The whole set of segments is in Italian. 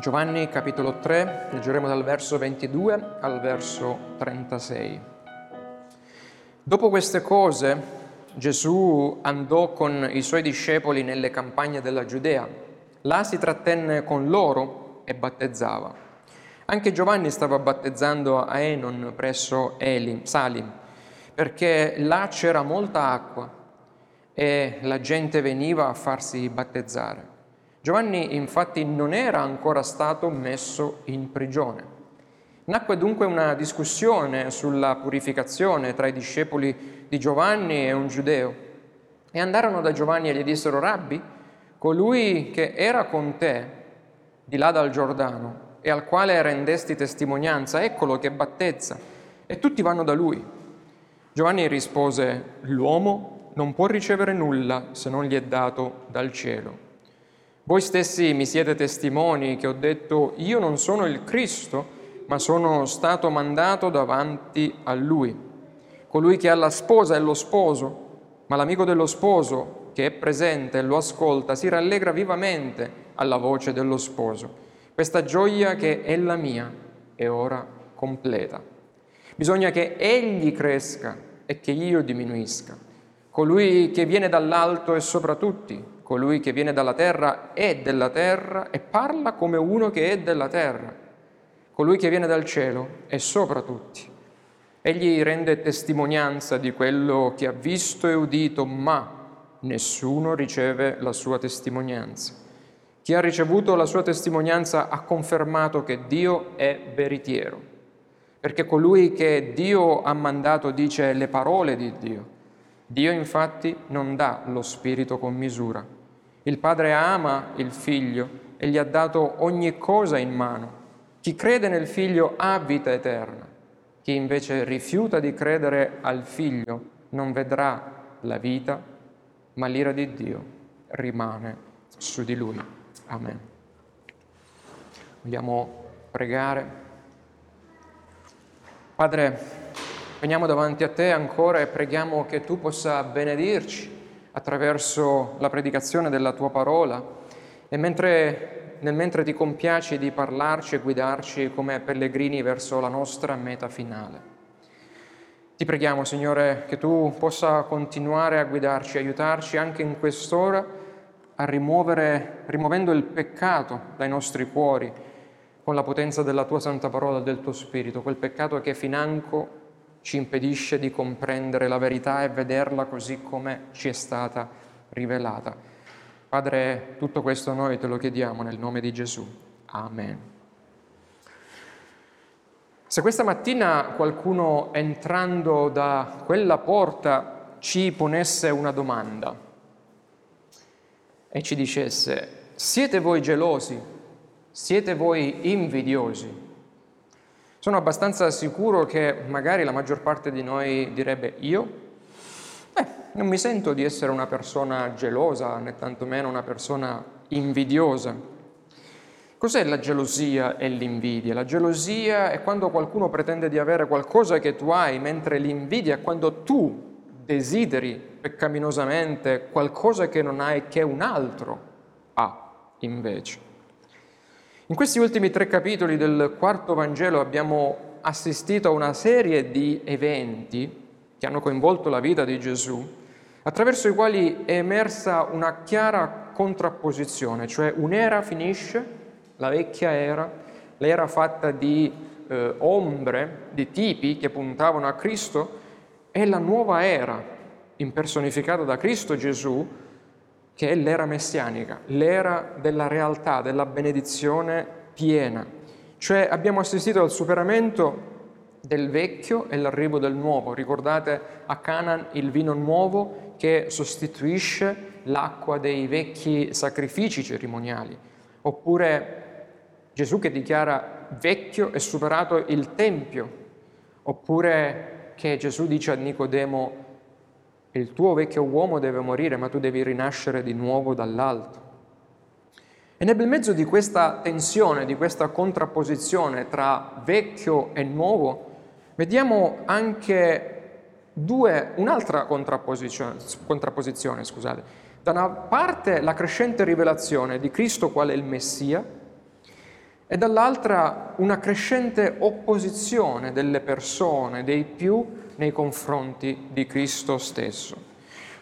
Giovanni capitolo 3, leggeremo dal verso 22 al verso 36. Dopo queste cose Gesù andò con i suoi discepoli nelle campagne della Giudea. Là si trattenne con loro e battezzava. Anche Giovanni stava battezzando a Enon presso Eli, Salim, perché là c'era molta acqua e la gente veniva a farsi battezzare. Giovanni infatti non era ancora stato messo in prigione. Nacque dunque una discussione sulla purificazione tra i discepoli di Giovanni e un giudeo. E andarono da Giovanni e gli dissero, Rabbi, colui che era con te di là dal Giordano e al quale rendesti testimonianza, eccolo che battezza, e tutti vanno da lui. Giovanni rispose, l'uomo non può ricevere nulla se non gli è dato dal cielo. Voi stessi mi siete testimoni che ho detto io non sono il Cristo, ma sono stato mandato davanti a Lui. Colui che ha la sposa è lo sposo, ma l'amico dello sposo che è presente e lo ascolta si rallegra vivamente alla voce dello sposo. Questa gioia che è la mia è ora completa. Bisogna che Egli cresca e che io diminuisca. Colui che viene dall'alto è sopra tutti colui che viene dalla terra è della terra e parla come uno che è della terra. Colui che viene dal cielo è sopra tutti. Egli rende testimonianza di quello che ha visto e udito, ma nessuno riceve la sua testimonianza. Chi ha ricevuto la sua testimonianza ha confermato che Dio è veritiero, perché colui che Dio ha mandato dice le parole di Dio. Dio infatti non dà lo Spirito con misura. Il Padre ama il Figlio e gli ha dato ogni cosa in mano. Chi crede nel Figlio ha vita eterna. Chi invece rifiuta di credere al Figlio non vedrà la vita, ma l'ira di Dio rimane su di lui. Amen. Vogliamo pregare. Padre, veniamo davanti a te ancora e preghiamo che tu possa benedirci attraverso la predicazione della tua parola e mentre, nel mentre ti compiaci di parlarci e guidarci come pellegrini verso la nostra meta finale. Ti preghiamo, Signore, che tu possa continuare a guidarci, aiutarci anche in quest'ora a rimuovere, rimuovendo il peccato dai nostri cuori con la potenza della tua santa parola e del tuo spirito, quel peccato che financo ci impedisce di comprendere la verità e vederla così come ci è stata rivelata. Padre, tutto questo noi te lo chiediamo nel nome di Gesù. Amen. Se questa mattina qualcuno entrando da quella porta ci ponesse una domanda e ci dicesse, siete voi gelosi? Siete voi invidiosi? Sono abbastanza sicuro che magari la maggior parte di noi direbbe io? Beh, non mi sento di essere una persona gelosa, né tantomeno una persona invidiosa. Cos'è la gelosia e l'invidia? La gelosia è quando qualcuno pretende di avere qualcosa che tu hai, mentre l'invidia è quando tu desideri peccaminosamente qualcosa che non hai che un altro ha invece. In questi ultimi tre capitoli del quarto Vangelo abbiamo assistito a una serie di eventi che hanno coinvolto la vita di Gesù, attraverso i quali è emersa una chiara contrapposizione, cioè un'era finisce, la vecchia era, l'era fatta di eh, ombre, di tipi che puntavano a Cristo, e la nuova era, impersonificata da Cristo Gesù, che è l'era messianica, l'era della realtà, della benedizione piena. Cioè abbiamo assistito al superamento del vecchio e l'arrivo del nuovo. Ricordate a Canaan il vino nuovo che sostituisce l'acqua dei vecchi sacrifici cerimoniali. Oppure Gesù che dichiara vecchio e superato il Tempio. Oppure che Gesù dice a Nicodemo il tuo vecchio uomo deve morire, ma tu devi rinascere di nuovo dall'alto. E nel bel mezzo di questa tensione, di questa contrapposizione tra vecchio e nuovo, vediamo anche due, un'altra contrapposizione, contrapposizione scusate. Da una parte la crescente rivelazione di Cristo quale il Messia e dall'altra una crescente opposizione delle persone, dei più, nei confronti di Cristo stesso.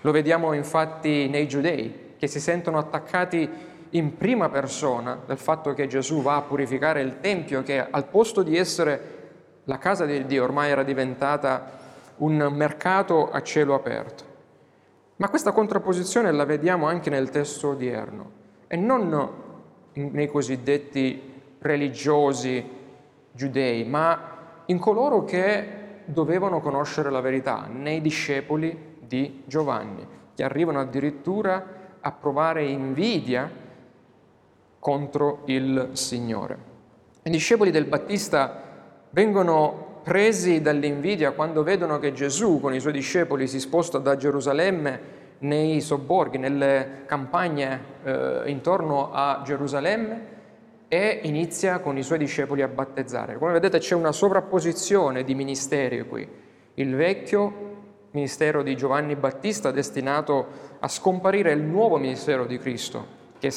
Lo vediamo infatti nei giudei, che si sentono attaccati in prima persona del fatto che Gesù va a purificare il Tempio, che al posto di essere la casa di Dio ormai era diventata un mercato a cielo aperto. Ma questa contrapposizione la vediamo anche nel testo odierno e non nei cosiddetti religiosi giudei, ma in coloro che dovevano conoscere la verità, nei discepoli di Giovanni, che arrivano addirittura a provare invidia contro il Signore. I discepoli del Battista vengono presi dall'invidia quando vedono che Gesù con i suoi discepoli si sposta da Gerusalemme nei sobborghi, nelle campagne eh, intorno a Gerusalemme e inizia con i suoi discepoli a battezzare. Come vedete c'è una sovrapposizione di ministeri qui. Il vecchio ministero di Giovanni Battista destinato a scomparire il nuovo ministero di Cristo che,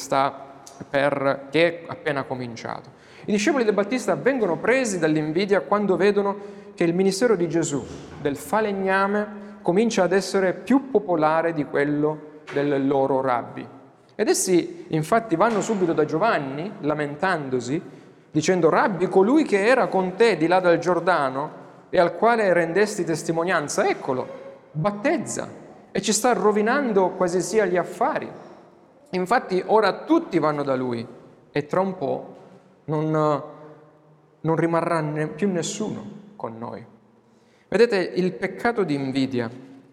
per, che è appena cominciato. I discepoli di Battista vengono presi dall'invidia quando vedono che il ministero di Gesù, del falegname, comincia ad essere più popolare di quello del loro rabbi. Ed essi infatti vanno subito da Giovanni, lamentandosi, dicendo, Rabbi, colui che era con te di là dal Giordano e al quale rendesti testimonianza, eccolo, battezza e ci sta rovinando quasi sia gli affari. Infatti ora tutti vanno da lui e tra un po' non, non rimarrà ne, più nessuno con noi. Vedete, il peccato di invidia,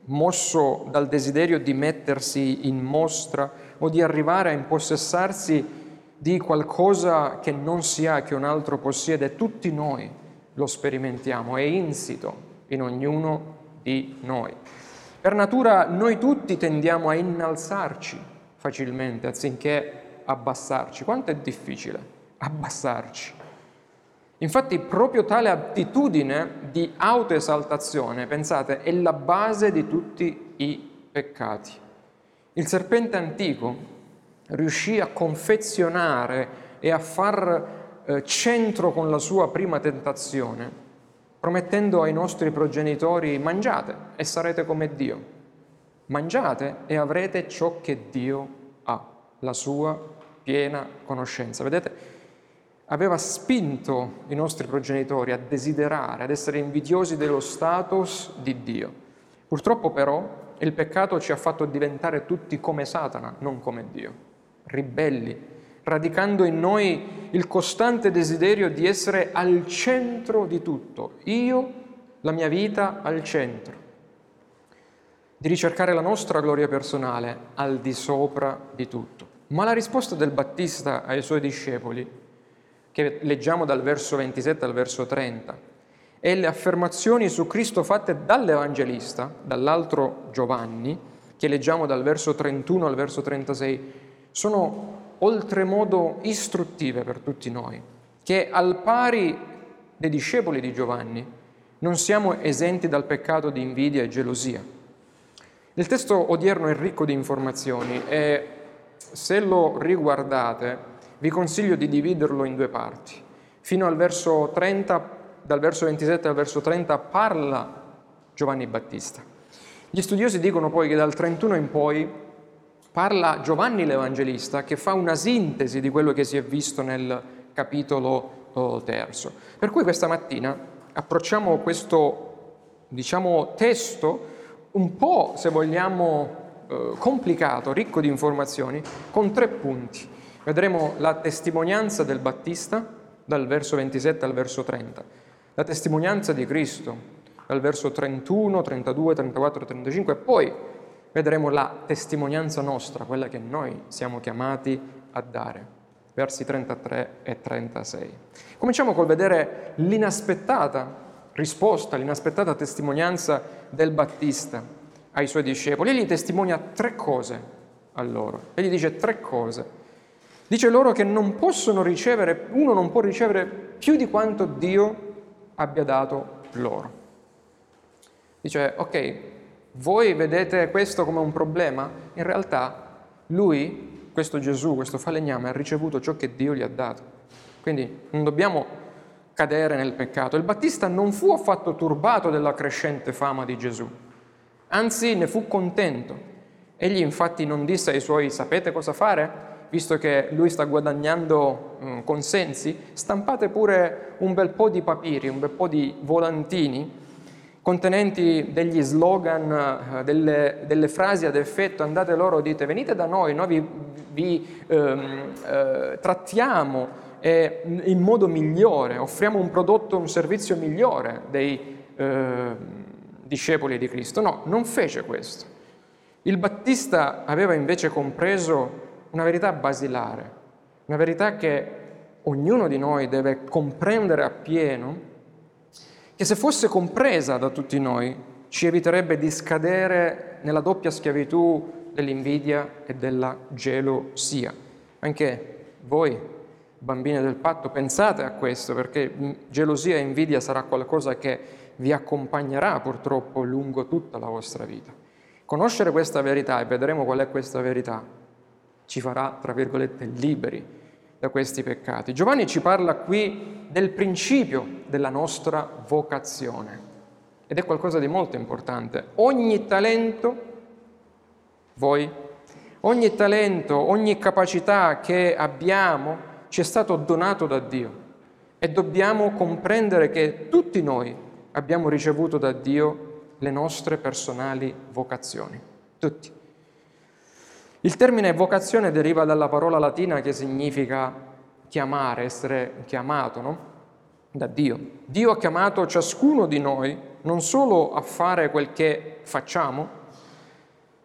mosso dal desiderio di mettersi in mostra, o di arrivare a impossessarsi di qualcosa che non si ha, che un altro possiede, tutti noi lo sperimentiamo, è insito in ognuno di noi. Per natura noi tutti tendiamo a innalzarci facilmente, anziché abbassarci. Quanto è difficile abbassarci? Infatti proprio tale attitudine di autoesaltazione, pensate, è la base di tutti i peccati. Il serpente antico riuscì a confezionare e a far eh, centro con la sua prima tentazione, promettendo ai nostri progenitori mangiate e sarete come Dio. Mangiate e avrete ciò che Dio ha, la sua piena conoscenza. Vedete, aveva spinto i nostri progenitori a desiderare, ad essere invidiosi dello status di Dio. Purtroppo però il peccato ci ha fatto diventare tutti come Satana, non come Dio, ribelli, radicando in noi il costante desiderio di essere al centro di tutto, io, la mia vita al centro, di ricercare la nostra gloria personale al di sopra di tutto. Ma la risposta del Battista ai suoi discepoli, che leggiamo dal verso 27 al verso 30, e le affermazioni su Cristo fatte dall'Evangelista, dall'altro Giovanni, che leggiamo dal verso 31 al verso 36, sono oltremodo istruttive per tutti noi, che al pari dei discepoli di Giovanni non siamo esenti dal peccato di invidia e gelosia. Il testo odierno è ricco di informazioni e se lo riguardate vi consiglio di dividerlo in due parti. Fino al verso 30 dal verso 27 al verso 30 parla Giovanni Battista. Gli studiosi dicono poi che dal 31 in poi parla Giovanni l'Evangelista che fa una sintesi di quello che si è visto nel capitolo oh, terzo. Per cui questa mattina approcciamo questo, diciamo, testo un po', se vogliamo, eh, complicato, ricco di informazioni, con tre punti. Vedremo la testimonianza del Battista dal verso 27 al verso 30 la testimonianza di Cristo, dal verso 31, 32, 34 35, e poi vedremo la testimonianza nostra, quella che noi siamo chiamati a dare, versi 33 e 36. Cominciamo col vedere l'inaspettata risposta, l'inaspettata testimonianza del Battista ai suoi discepoli. Egli testimonia tre cose a loro, egli dice tre cose. Dice loro che non possono ricevere, uno non può ricevere più di quanto Dio abbia dato loro. Dice, ok, voi vedete questo come un problema? In realtà lui, questo Gesù, questo falegname, ha ricevuto ciò che Dio gli ha dato. Quindi non dobbiamo cadere nel peccato. Il Battista non fu affatto turbato della crescente fama di Gesù, anzi ne fu contento. Egli infatti non disse ai suoi sapete cosa fare? Visto che lui sta guadagnando mm, consensi, stampate pure un bel po' di papiri, un bel po' di volantini contenenti degli slogan, eh, delle, delle, frasi ad effetto, andate loro, dite venite da noi, noi vi, vi ehm, eh, trattiamo in modo migliore, offriamo un prodotto, un servizio migliore dei eh, discepoli di Cristo. No, non fece questo. Il Battista aveva invece compreso una verità basilare, una verità che ognuno di noi deve comprendere appieno che se fosse compresa da tutti noi ci eviterebbe di scadere nella doppia schiavitù dell'invidia e della gelosia. Anche voi, bambine del patto, pensate a questo perché gelosia e invidia sarà qualcosa che vi accompagnerà purtroppo lungo tutta la vostra vita. Conoscere questa verità e vedremo qual è questa verità ci farà, tra virgolette, liberi da questi peccati. Giovanni ci parla qui del principio della nostra vocazione ed è qualcosa di molto importante. Ogni talento, voi, ogni talento, ogni capacità che abbiamo ci è stato donato da Dio e dobbiamo comprendere che tutti noi abbiamo ricevuto da Dio le nostre personali vocazioni, tutti. Il termine vocazione deriva dalla parola latina che significa chiamare, essere chiamato, no? Da Dio. Dio ha chiamato ciascuno di noi non solo a fare quel che facciamo,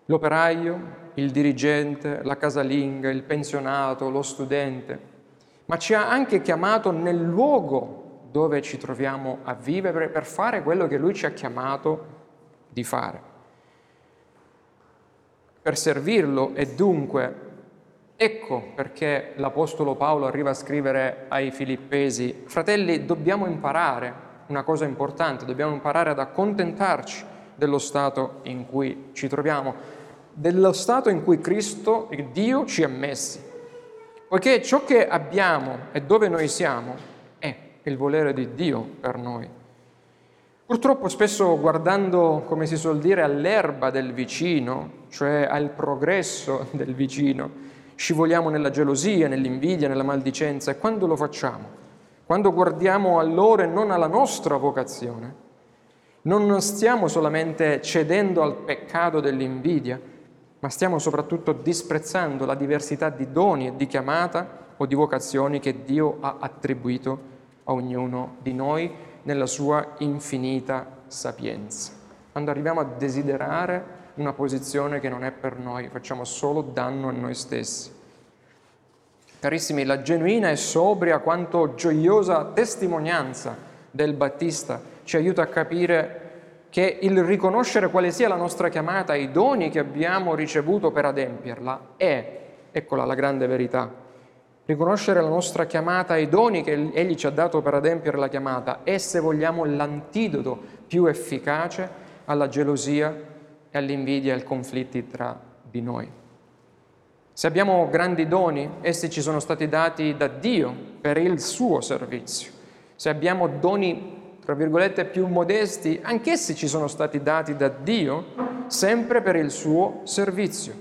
l'operaio, il dirigente, la casalinga, il pensionato, lo studente, ma ci ha anche chiamato nel luogo dove ci troviamo a vivere per fare quello che Lui ci ha chiamato di fare per servirlo e dunque ecco perché l'Apostolo Paolo arriva a scrivere ai Filippesi, fratelli, dobbiamo imparare una cosa importante, dobbiamo imparare ad accontentarci dello stato in cui ci troviamo, dello stato in cui Cristo, Dio, ci ha messi. Poiché ciò che abbiamo e dove noi siamo è il volere di Dio per noi. Purtroppo spesso guardando, come si suol dire, all'erba del vicino, cioè al progresso del vicino, scivoliamo nella gelosia, nell'invidia, nella maldicenza. E quando lo facciamo? Quando guardiamo a loro e non alla nostra vocazione, non stiamo solamente cedendo al peccato dell'invidia, ma stiamo soprattutto disprezzando la diversità di doni e di chiamata o di vocazioni che Dio ha attribuito a ognuno di noi nella sua infinita sapienza. Quando arriviamo a desiderare una posizione che non è per noi, facciamo solo danno a noi stessi. Carissimi, la genuina e sobria quanto gioiosa testimonianza del Battista ci aiuta a capire che il riconoscere quale sia la nostra chiamata, i doni che abbiamo ricevuto per adempierla, è, eccola la grande verità, riconoscere la nostra chiamata, i doni che Egli ci ha dato per adempiere la chiamata, è, se vogliamo, l'antidoto più efficace alla gelosia e all'invidia e ai conflitti tra di noi. Se abbiamo grandi doni, essi ci sono stati dati da Dio per il suo servizio. Se abbiamo doni, tra virgolette, più modesti, anch'essi ci sono stati dati da Dio sempre per il suo servizio.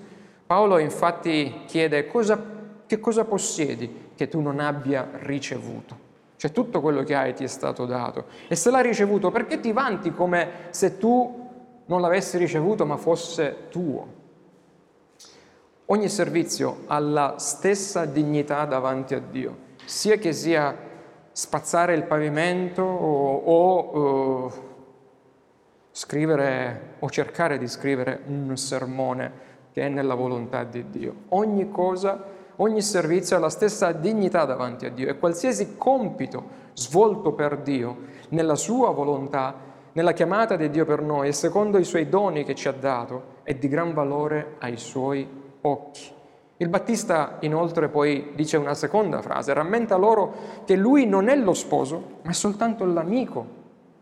Paolo infatti chiede cosa, che cosa possiedi che tu non abbia ricevuto. Cioè tutto quello che hai ti è stato dato. E se l'hai ricevuto, perché ti vanti come se tu non l'avessi ricevuto ma fosse tuo. Ogni servizio ha la stessa dignità davanti a Dio, sia che sia spazzare il pavimento o, o uh, scrivere o cercare di scrivere un sermone che è nella volontà di Dio. Ogni cosa, ogni servizio ha la stessa dignità davanti a Dio e qualsiasi compito svolto per Dio nella sua volontà nella chiamata di Dio per noi e secondo i suoi doni che ci ha dato è di gran valore ai suoi occhi. Il Battista inoltre poi dice una seconda frase, rammenta loro che lui non è lo sposo, ma è soltanto l'amico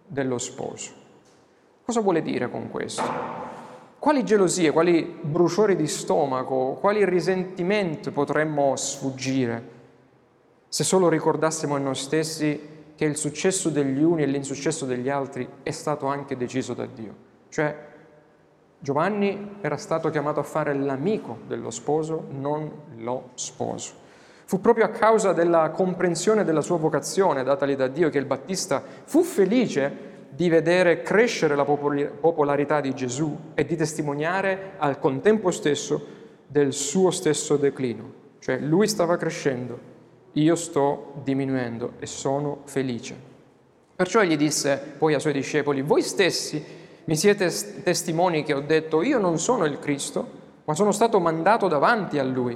dello sposo. Cosa vuole dire con questo? Quali gelosie, quali bruciori di stomaco, quali risentimenti potremmo sfuggire se solo ricordassimo a noi stessi che il successo degli uni e l'insuccesso degli altri è stato anche deciso da Dio. Cioè, Giovanni era stato chiamato a fare l'amico dello sposo, non lo sposo. Fu proprio a causa della comprensione della sua vocazione datagli da Dio che il Battista fu felice di vedere crescere la popolarità di Gesù e di testimoniare al contempo stesso del suo stesso declino. Cioè lui stava crescendo, io sto diminuendo e sono felice. Perciò egli disse poi ai suoi discepoli, voi stessi mi siete testimoni che ho detto, io non sono il Cristo, ma sono stato mandato davanti a lui.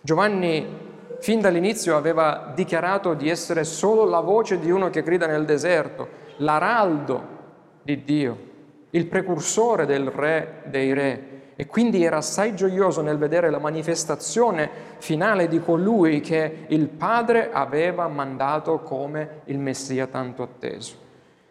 Giovanni fin dall'inizio aveva dichiarato di essere solo la voce di uno che grida nel deserto, l'araldo di Dio, il precursore del re dei re. E quindi era assai gioioso nel vedere la manifestazione finale di colui che il Padre aveva mandato come il Messia tanto atteso.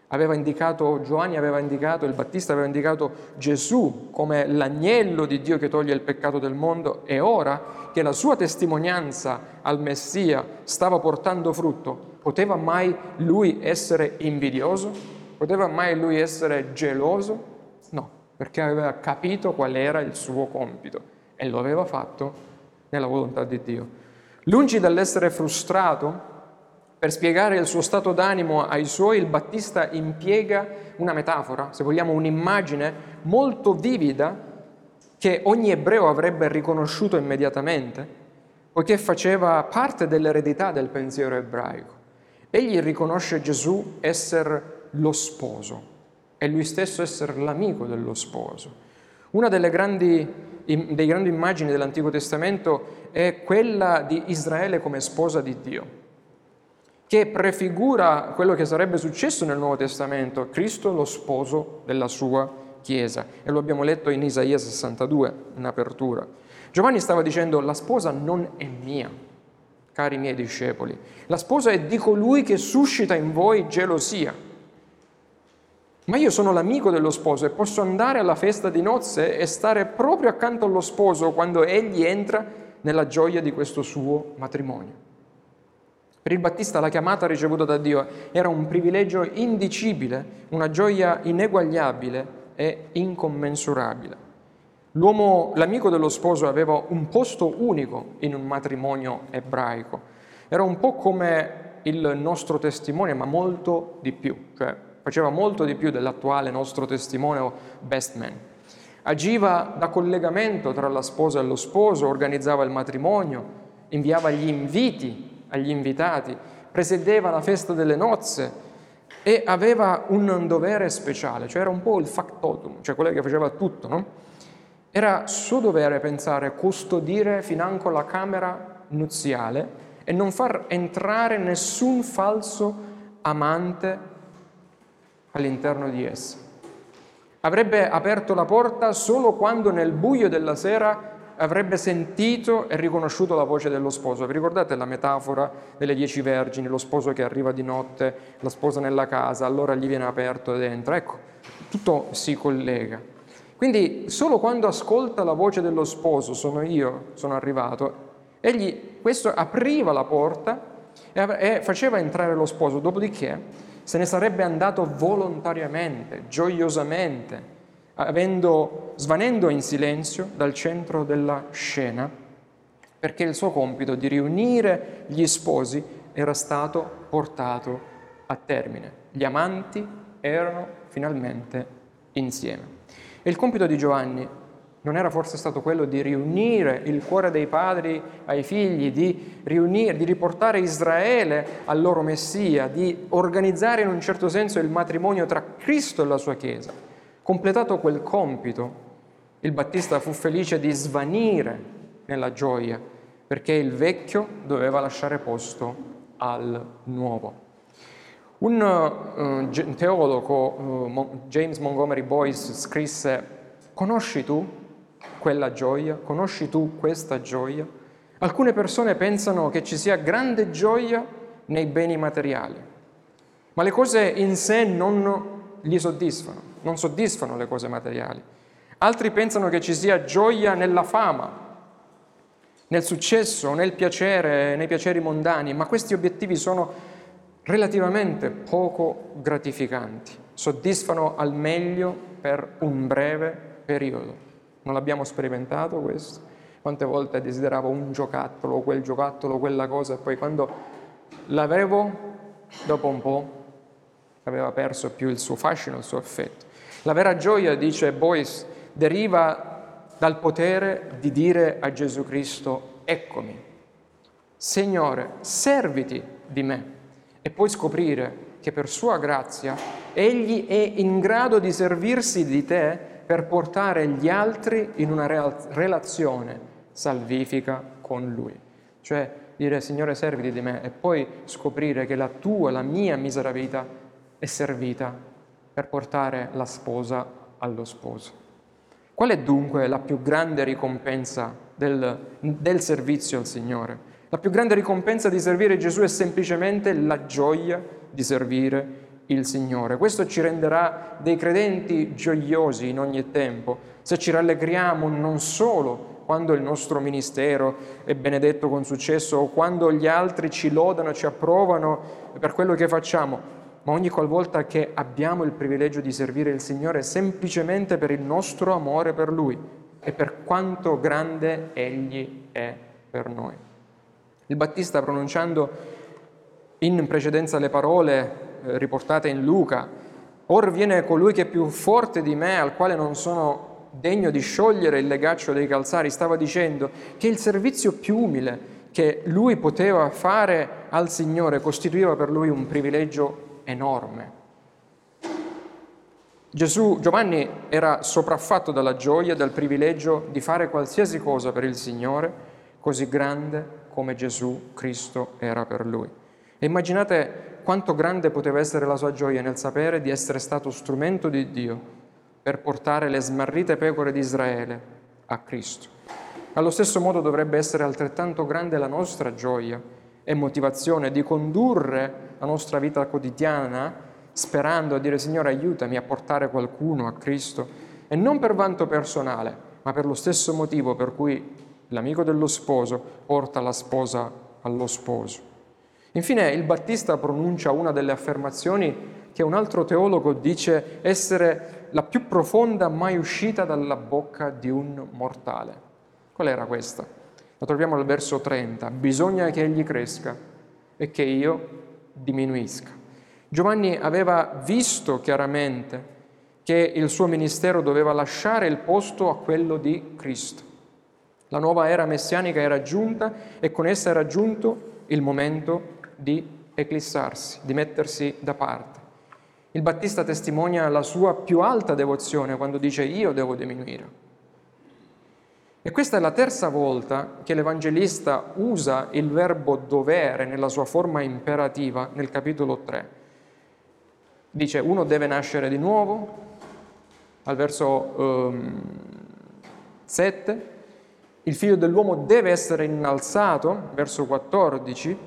Aveva indicato, Giovanni aveva indicato, il Battista aveva indicato Gesù come l'agnello di Dio che toglie il peccato del mondo e ora che la sua testimonianza al Messia stava portando frutto, Poteva mai lui essere invidioso? Poteva mai lui essere geloso? No, perché aveva capito qual era il suo compito e lo aveva fatto nella volontà di Dio. Lungi dall'essere frustrato, per spiegare il suo stato d'animo ai suoi, il Battista impiega una metafora, se vogliamo un'immagine molto vivida che ogni ebreo avrebbe riconosciuto immediatamente, poiché faceva parte dell'eredità del pensiero ebraico. Egli riconosce Gesù essere lo sposo e lui stesso essere l'amico dello sposo. Una delle grandi, dei grandi immagini dell'Antico Testamento è quella di Israele come sposa di Dio, che prefigura quello che sarebbe successo nel Nuovo Testamento, Cristo lo sposo della sua Chiesa. E lo abbiamo letto in Isaia 62, in apertura. Giovanni stava dicendo, la sposa non è mia, cari miei discepoli. La sposa è di colui che suscita in voi gelosia. Ma io sono l'amico dello sposo e posso andare alla festa di nozze e stare proprio accanto allo sposo quando egli entra nella gioia di questo suo matrimonio. Per il Battista la chiamata ricevuta da Dio era un privilegio indicibile, una gioia ineguagliabile e incommensurabile. L'uomo, l'amico dello sposo aveva un posto unico in un matrimonio ebraico. Era un po' come il nostro testimone, ma molto di più, cioè faceva molto di più dell'attuale nostro testimone o best man. Agiva da collegamento tra la sposa e lo sposo, organizzava il matrimonio, inviava gli inviti agli invitati, presiedeva la festa delle nozze e aveva un dovere speciale, cioè era un po' il factotum, cioè quello che faceva tutto, no? Era suo dovere pensare, custodire financo la camera nuziale e non far entrare nessun falso amante all'interno di essa. Avrebbe aperto la porta solo quando nel buio della sera avrebbe sentito e riconosciuto la voce dello sposo. Vi ricordate la metafora delle dieci vergini, lo sposo che arriva di notte, la sposa nella casa, allora gli viene aperto dentro? Ecco, tutto si collega. Quindi solo quando ascolta la voce dello sposo, sono io, sono arrivato, egli questo apriva la porta e faceva entrare lo sposo, dopodiché se ne sarebbe andato volontariamente, gioiosamente, avendo, svanendo in silenzio dal centro della scena, perché il suo compito di riunire gli sposi era stato portato a termine. Gli amanti erano finalmente insieme. E il compito di Giovanni non era forse stato quello di riunire il cuore dei padri ai figli, di riunire, di riportare Israele al loro Messia, di organizzare in un certo senso il matrimonio tra Cristo e la sua Chiesa. Completato quel compito, il Battista fu felice di svanire nella gioia, perché il vecchio doveva lasciare posto al nuovo. Un uh, teologo, uh, James Montgomery Boyce, scrisse, conosci tu quella gioia? Conosci tu questa gioia? Alcune persone pensano che ci sia grande gioia nei beni materiali, ma le cose in sé non li soddisfano, non soddisfano le cose materiali. Altri pensano che ci sia gioia nella fama, nel successo, nel piacere, nei piaceri mondani, ma questi obiettivi sono relativamente poco gratificanti, soddisfano al meglio per un breve periodo. Non l'abbiamo sperimentato questo? Quante volte desideravo un giocattolo, quel giocattolo, quella cosa, e poi quando l'avevo, dopo un po' aveva perso più il suo fascino, il suo effetto. La vera gioia, dice Boyce, deriva dal potere di dire a Gesù Cristo, eccomi, Signore, serviti di me e poi scoprire che per sua grazia Egli è in grado di servirsi di te per portare gli altri in una relazione salvifica con Lui. Cioè dire Signore serviti di me e poi scoprire che la tua, la mia misera vita è servita per portare la sposa allo sposo. Qual è dunque la più grande ricompensa del, del servizio al Signore? La più grande ricompensa di servire Gesù è semplicemente la gioia di servire il Signore. Questo ci renderà dei credenti gioiosi in ogni tempo, se ci rallegriamo non solo quando il nostro ministero è benedetto con successo o quando gli altri ci lodano, ci approvano per quello che facciamo, ma ogni qualvolta che abbiamo il privilegio di servire il Signore semplicemente per il nostro amore per Lui e per quanto grande Egli è per noi. Il Battista pronunciando in precedenza le parole eh, riportate in Luca, Or viene colui che è più forte di me, al quale non sono degno di sciogliere il legaccio dei calzari, stava dicendo che il servizio più umile che lui poteva fare al Signore costituiva per lui un privilegio enorme. Gesù, Giovanni era sopraffatto dalla gioia, dal privilegio di fare qualsiasi cosa per il Signore, così grande come Gesù Cristo era per lui. E immaginate quanto grande poteva essere la sua gioia nel sapere di essere stato strumento di Dio per portare le smarrite pecore di Israele a Cristo. Allo stesso modo dovrebbe essere altrettanto grande la nostra gioia e motivazione di condurre la nostra vita quotidiana sperando a dire Signore aiutami a portare qualcuno a Cristo e non per vanto personale, ma per lo stesso motivo per cui l'amico dello sposo porta la sposa allo sposo. Infine il Battista pronuncia una delle affermazioni che un altro teologo dice essere la più profonda mai uscita dalla bocca di un mortale. Qual era questa? La troviamo al verso 30. Bisogna che egli cresca e che io diminuisca. Giovanni aveva visto chiaramente che il suo ministero doveva lasciare il posto a quello di Cristo. La nuova era messianica era giunta e con essa era giunto il momento di eclissarsi, di mettersi da parte. Il Battista testimonia la sua più alta devozione quando dice io devo diminuire. E questa è la terza volta che l'Evangelista usa il verbo dovere nella sua forma imperativa nel capitolo 3. Dice uno deve nascere di nuovo, al verso um, 7, il figlio dell'uomo deve essere innalzato, verso 14,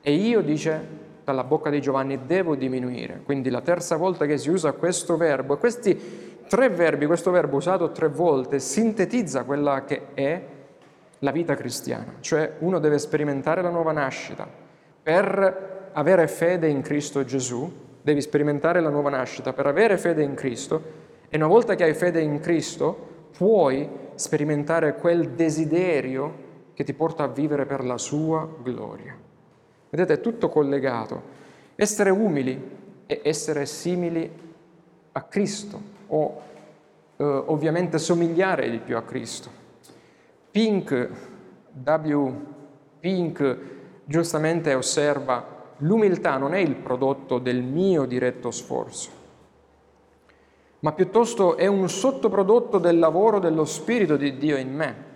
e io, dice dalla bocca di Giovanni, devo diminuire. Quindi la terza volta che si usa questo verbo, e questi tre verbi, questo verbo usato tre volte, sintetizza quella che è la vita cristiana, cioè uno deve sperimentare la nuova nascita. Per avere fede in Cristo Gesù, devi sperimentare la nuova nascita. Per avere fede in Cristo, e una volta che hai fede in Cristo, puoi sperimentare quel desiderio che ti porta a vivere per la sua gloria. Vedete, è tutto collegato. Essere umili e essere simili a Cristo o eh, ovviamente somigliare di più a Cristo. Pink, W. Pink, giustamente osserva, l'umiltà non è il prodotto del mio diretto sforzo, ma piuttosto è un sottoprodotto del lavoro dello Spirito di Dio in me.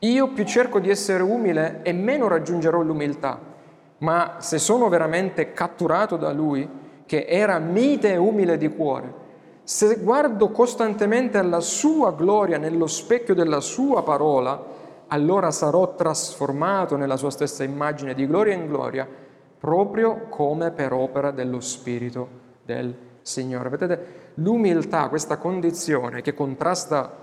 Io più cerco di essere umile e meno raggiungerò l'umiltà, ma se sono veramente catturato da Lui, che era mite e umile di cuore, se guardo costantemente alla sua gloria nello specchio della sua parola, allora sarò trasformato nella sua stessa immagine di gloria in gloria, proprio come per opera dello Spirito del Signore. Vedete, l'umiltà, questa condizione che contrasta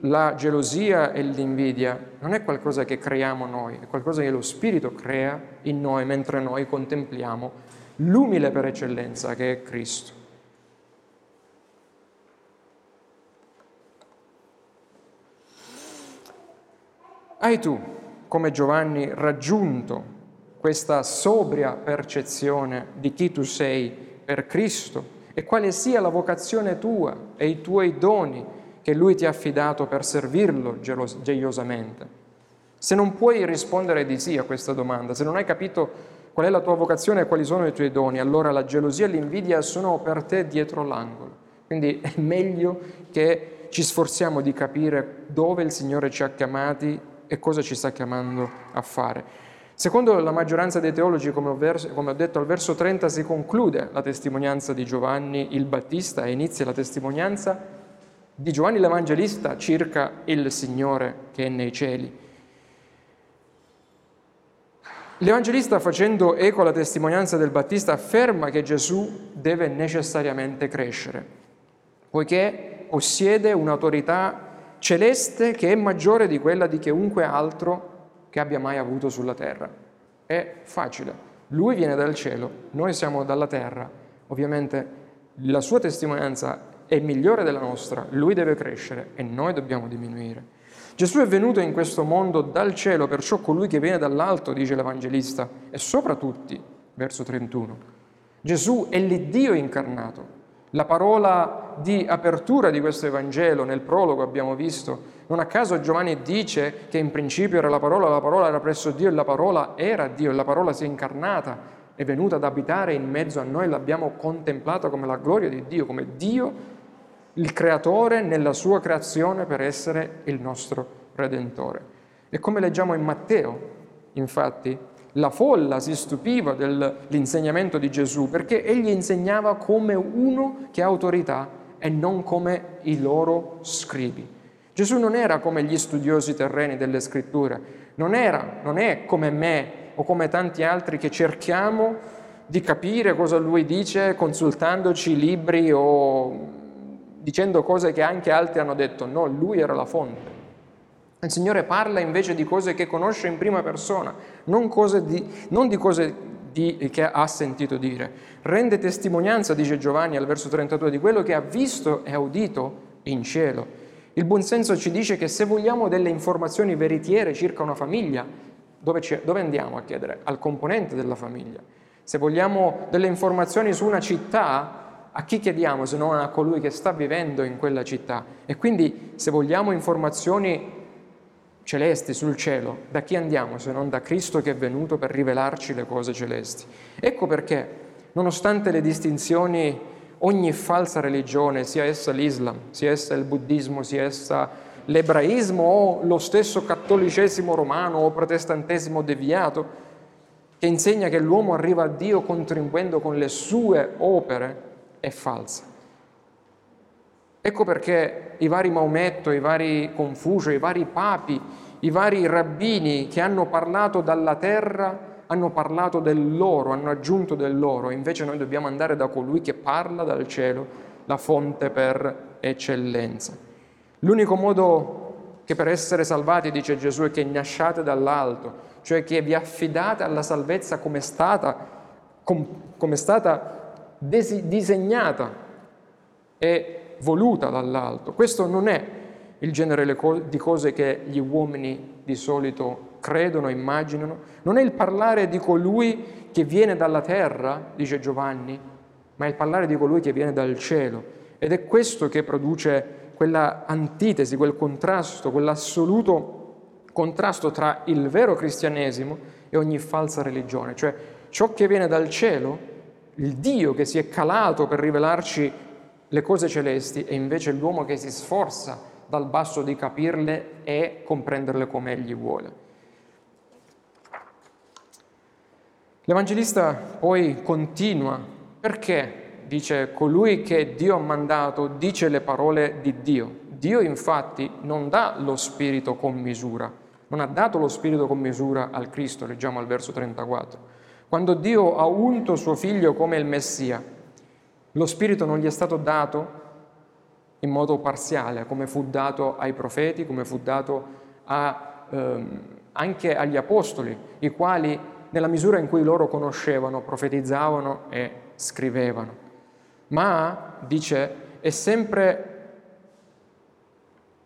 la gelosia e l'invidia non è qualcosa che creiamo noi, è qualcosa che lo Spirito crea in noi mentre noi contempliamo l'umile per eccellenza che è Cristo. Hai tu, come Giovanni, raggiunto questa sobria percezione di chi tu sei per Cristo e quale sia la vocazione tua e i tuoi doni che Lui ti ha affidato per servirlo gioiosamente? Se non puoi rispondere di sì a questa domanda, se non hai capito qual è la tua vocazione e quali sono i tuoi doni, allora la gelosia e l'invidia sono per te dietro l'angolo. Quindi è meglio che ci sforziamo di capire dove il Signore ci ha chiamati e cosa ci sta chiamando a fare. Secondo la maggioranza dei teologi, come ho, verso, come ho, detto al verso 30, si conclude la testimonianza di Giovanni il Battista e inizia la testimonianza di Giovanni l'Evangelista circa il Signore che è nei cieli. L'Evangelista, facendo eco alla testimonianza del Battista, afferma che Gesù deve necessariamente crescere, poiché possiede un'autorità celeste che è maggiore di quella di chiunque altro che abbia mai avuto sulla terra. È facile. Lui viene dal cielo, noi siamo dalla terra. Ovviamente la sua testimonianza è migliore della nostra, lui deve crescere e noi dobbiamo diminuire. Gesù è venuto in questo mondo dal cielo, perciò colui che viene dall'alto, dice l'Evangelista, è sopra tutti, verso 31. Gesù è l'Iddio incarnato. La parola di apertura di questo Evangelo, nel prologo abbiamo visto, non a caso Giovanni dice che in principio era la parola, la parola era presso Dio e la parola era Dio e la parola si è incarnata, è venuta ad abitare in mezzo a noi, l'abbiamo contemplata come la gloria di Dio, come Dio, il creatore nella sua creazione per essere il nostro redentore. E come leggiamo in Matteo, infatti, la folla si stupiva dell'insegnamento di Gesù perché egli insegnava come uno che ha autorità e non come i loro scribi. Gesù non era come gli studiosi terreni delle scritture, non, era, non è come me o come tanti altri che cerchiamo di capire cosa lui dice consultandoci libri o dicendo cose che anche altri hanno detto. No, lui era la fonte. Il Signore parla invece di cose che conosce in prima persona, non, di, non di cose di, che ha sentito dire. Rende testimonianza, dice Giovanni al verso 32, di quello che ha visto e udito in cielo. Il buonsenso ci dice che se vogliamo delle informazioni veritiere circa una famiglia, dove, dove andiamo a chiedere? Al componente della famiglia. Se vogliamo delle informazioni su una città, a chi chiediamo se non a colui che sta vivendo in quella città? E quindi se vogliamo informazioni celesti sul cielo, da chi andiamo se non da Cristo che è venuto per rivelarci le cose celesti? Ecco perché, nonostante le distinzioni ogni falsa religione, sia essa l'Islam, sia essa il buddismo, sia essa l'ebraismo o lo stesso cattolicesimo romano o protestantesimo deviato, che insegna che l'uomo arriva a Dio contribuendo con le sue opere, è falsa. Ecco perché i vari Maometto, i vari Confucio, i vari papi, i vari rabbini che hanno parlato dalla terra hanno parlato del loro, hanno aggiunto del loro, invece noi dobbiamo andare da colui che parla dal cielo, la fonte per eccellenza. L'unico modo che per essere salvati, dice Gesù, è che nasciate dall'alto, cioè che vi affidate alla salvezza come è stata, come è stata disegnata e voluta dall'alto. Questo non è il genere di cose che gli uomini di solito credono, immaginano, non è il parlare di colui che viene dalla terra, dice Giovanni, ma è il parlare di colui che viene dal cielo. Ed è questo che produce quella antitesi, quel contrasto, quell'assoluto contrasto tra il vero cristianesimo e ogni falsa religione, cioè ciò che viene dal cielo, il Dio che si è calato per rivelarci le cose celesti e invece l'uomo che si sforza dal basso di capirle e comprenderle come egli vuole. L'Evangelista poi continua perché dice colui che Dio ha mandato dice le parole di Dio. Dio infatti non dà lo spirito con misura, non ha dato lo spirito con misura al Cristo, leggiamo al verso 34. Quando Dio ha unto suo figlio come il Messia, lo spirito non gli è stato dato in modo parziale, come fu dato ai profeti, come fu dato a, ehm, anche agli apostoli, i quali nella misura in cui loro conoscevano, profetizzavano e scrivevano. Ma, dice, è sempre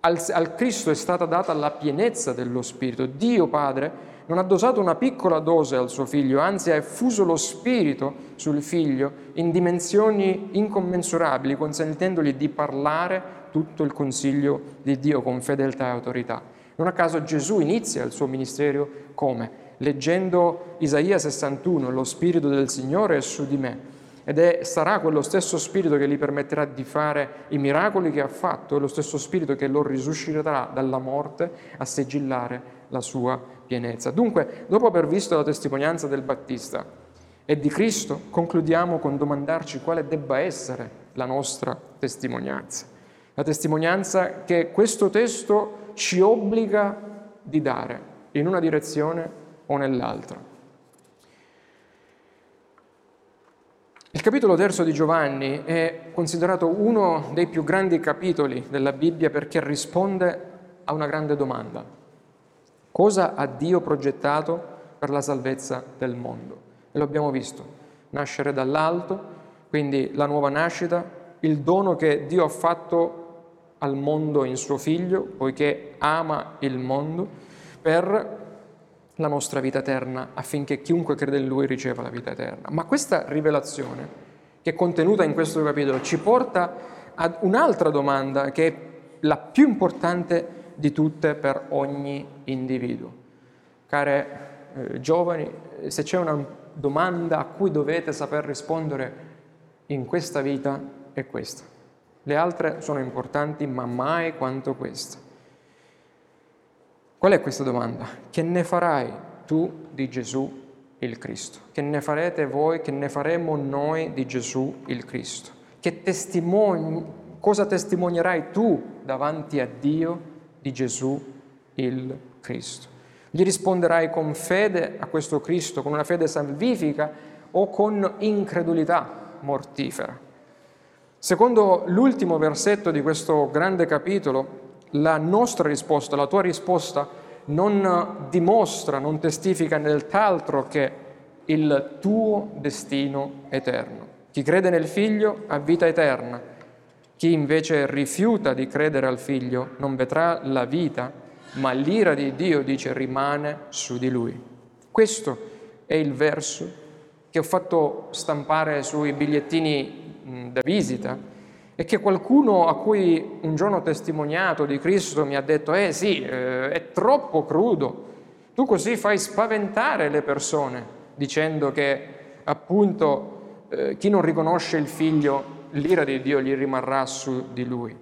al, al Cristo è stata data la pienezza dello Spirito. Dio Padre non ha dosato una piccola dose al suo figlio, anzi ha effuso lo Spirito sul figlio in dimensioni incommensurabili, consentendogli di parlare tutto il consiglio di Dio con fedeltà e autorità. Non a caso Gesù inizia il suo ministero come? Leggendo Isaia 61, lo Spirito del Signore è su di me ed è, sarà quello stesso spirito che gli permetterà di fare i miracoli che ha fatto, è lo stesso spirito che lo risusciterà dalla morte a sigillare la sua pienezza. Dunque, dopo aver visto la testimonianza del Battista e di Cristo, concludiamo con domandarci quale debba essere la nostra testimonianza. La testimonianza che questo testo ci obbliga di dare in una direzione o nell'altra. Il capitolo terzo di Giovanni è considerato uno dei più grandi capitoli della Bibbia perché risponde a una grande domanda. Cosa ha Dio progettato per la salvezza del mondo? E lo abbiamo visto, nascere dall'alto, quindi la nuova nascita, il dono che Dio ha fatto al mondo in suo figlio, poiché ama il mondo, per la nostra vita eterna affinché chiunque crede in Lui riceva la vita eterna. Ma questa rivelazione che è contenuta in questo capitolo ci porta ad un'altra domanda che è la più importante di tutte per ogni individuo. Care eh, giovani, se c'è una domanda a cui dovete saper rispondere in questa vita è questa. Le altre sono importanti, ma mai quanto questa. Qual è questa domanda? Che ne farai tu di Gesù il Cristo? Che ne farete voi, che ne faremo noi di Gesù il Cristo? Che testimoni, cosa testimonierai tu davanti a Dio di Gesù il Cristo? Gli risponderai con fede a questo Cristo, con una fede salvifica o con incredulità mortifera? Secondo l'ultimo versetto di questo grande capitolo, la nostra risposta, la tua risposta non dimostra, non testifica nient'altro che il tuo destino eterno. Chi crede nel figlio ha vita eterna, chi invece rifiuta di credere al figlio non vedrà la vita, ma l'ira di Dio, dice, rimane su di lui. Questo è il verso che ho fatto stampare sui bigliettini da visita e che qualcuno a cui un giorno testimoniato di Cristo mi ha detto, eh sì, eh, è troppo crudo, tu così fai spaventare le persone dicendo che appunto eh, chi non riconosce il figlio, l'ira di Dio gli rimarrà su di lui.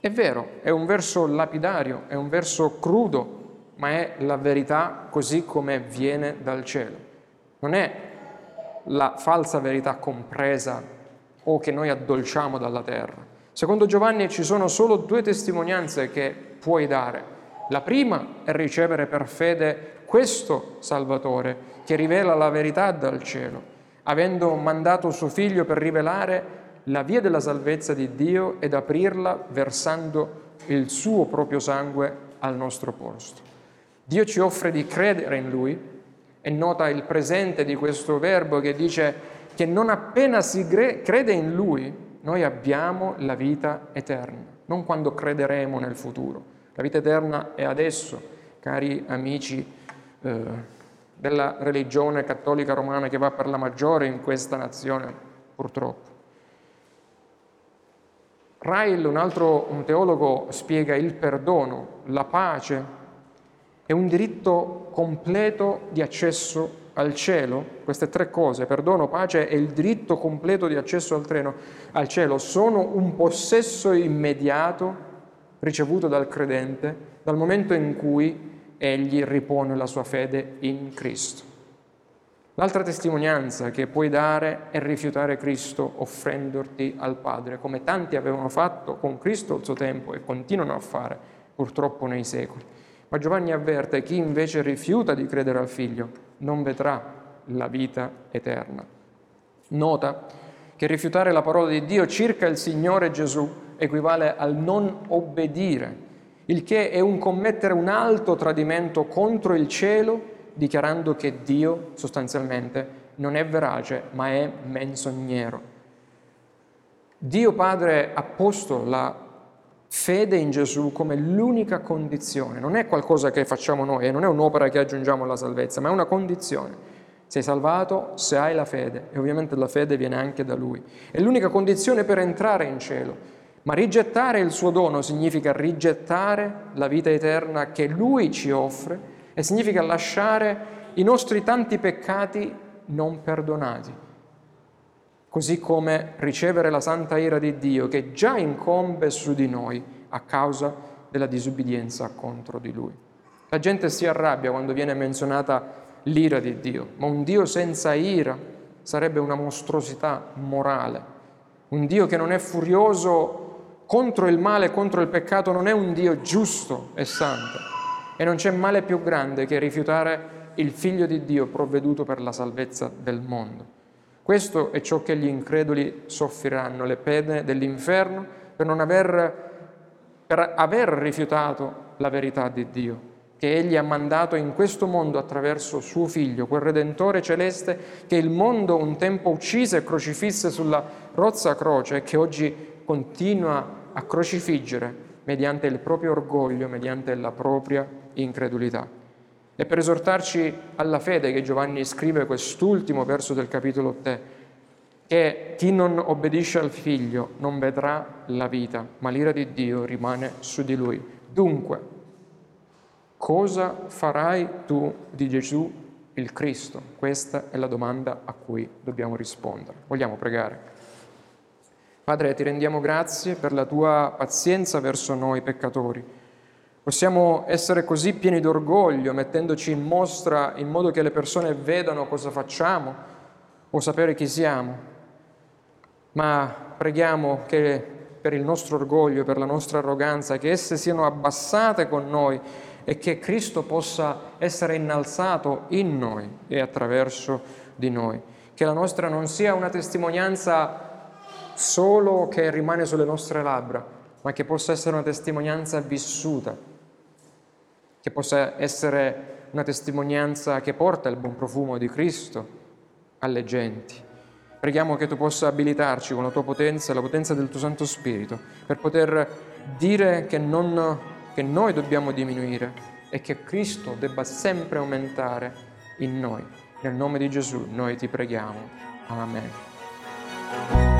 È vero, è un verso lapidario, è un verso crudo, ma è la verità così come viene dal cielo. Non è la falsa verità compresa o che noi addolciamo dalla terra. Secondo Giovanni ci sono solo due testimonianze che puoi dare. La prima è ricevere per fede questo Salvatore che rivela la verità dal cielo, avendo mandato suo figlio per rivelare la via della salvezza di Dio ed aprirla versando il suo proprio sangue al nostro posto. Dio ci offre di credere in Lui e nota il presente di questo verbo che dice che non appena si crede in Lui, noi abbiamo la vita eterna, non quando crederemo nel futuro. La vita eterna è adesso, cari amici eh, della religione cattolica romana che va per la maggiore in questa nazione, purtroppo. Rail, un altro un teologo, spiega il perdono, la pace, è un diritto completo di accesso al cielo, queste tre cose, perdono, pace e il diritto completo di accesso al, treno, al cielo, sono un possesso immediato ricevuto dal credente dal momento in cui egli ripone la sua fede in Cristo. L'altra testimonianza che puoi dare è rifiutare Cristo offrendoti al Padre, come tanti avevano fatto con Cristo al suo tempo e continuano a fare purtroppo nei secoli. Ma Giovanni avverte chi invece rifiuta di credere al Figlio non vedrà la vita eterna. Nota che rifiutare la parola di Dio circa il Signore Gesù equivale al non obbedire, il che è un commettere un alto tradimento contro il cielo, dichiarando che Dio sostanzialmente non è verace, ma è menzognero. Dio Padre ha posto la fede in Gesù come l'unica condizione, non è qualcosa che facciamo noi, non è un'opera che aggiungiamo alla salvezza, ma è una condizione. Sei salvato se hai la fede e ovviamente la fede viene anche da Lui. È l'unica condizione per entrare in cielo. Ma rigettare il suo dono significa rigettare la vita eterna che Lui ci offre e significa lasciare i nostri tanti peccati non perdonati, così come ricevere la santa ira di Dio che già incombe su di noi a causa della disubbidienza contro di Lui. La gente si arrabbia quando viene menzionata l'ira di Dio, ma un Dio senza ira sarebbe una mostruosità morale. Un Dio che non è furioso contro il male, contro il peccato, non è un Dio giusto e santo. E non c'è male più grande che rifiutare il Figlio di Dio provveduto per la salvezza del mondo. Questo è ciò che gli increduli soffriranno, le pene dell'inferno, per, aver, per aver rifiutato la verità di Dio, che Egli ha mandato in questo mondo attraverso suo Figlio, quel Redentore celeste che il mondo un tempo uccise e crocifisse sulla rozza croce e che oggi continua a crocifiggere mediante il proprio orgoglio, mediante la propria incredulità. E per esortarci alla fede che Giovanni scrive quest'ultimo verso del capitolo 3, che chi non obbedisce al figlio non vedrà la vita, ma l'ira di Dio rimane su di lui. Dunque, cosa farai tu di Gesù il Cristo? Questa è la domanda a cui dobbiamo rispondere. Vogliamo pregare. Padre, ti rendiamo grazie per la tua pazienza verso noi peccatori. Possiamo essere così pieni d'orgoglio, mettendoci in mostra in modo che le persone vedano cosa facciamo o sapere chi siamo. Ma preghiamo che per il nostro orgoglio, per la nostra arroganza, che esse siano abbassate con noi e che Cristo possa essere innalzato in noi e attraverso di noi. Che la nostra non sia una testimonianza solo che rimane sulle nostre labbra, ma che possa essere una testimonianza vissuta, che possa essere una testimonianza che porta il buon profumo di Cristo alle genti. Preghiamo che tu possa abilitarci con la tua potenza e la potenza del tuo Santo Spirito per poter dire che, non, che noi dobbiamo diminuire e che Cristo debba sempre aumentare in noi. Nel nome di Gesù noi ti preghiamo. Amen.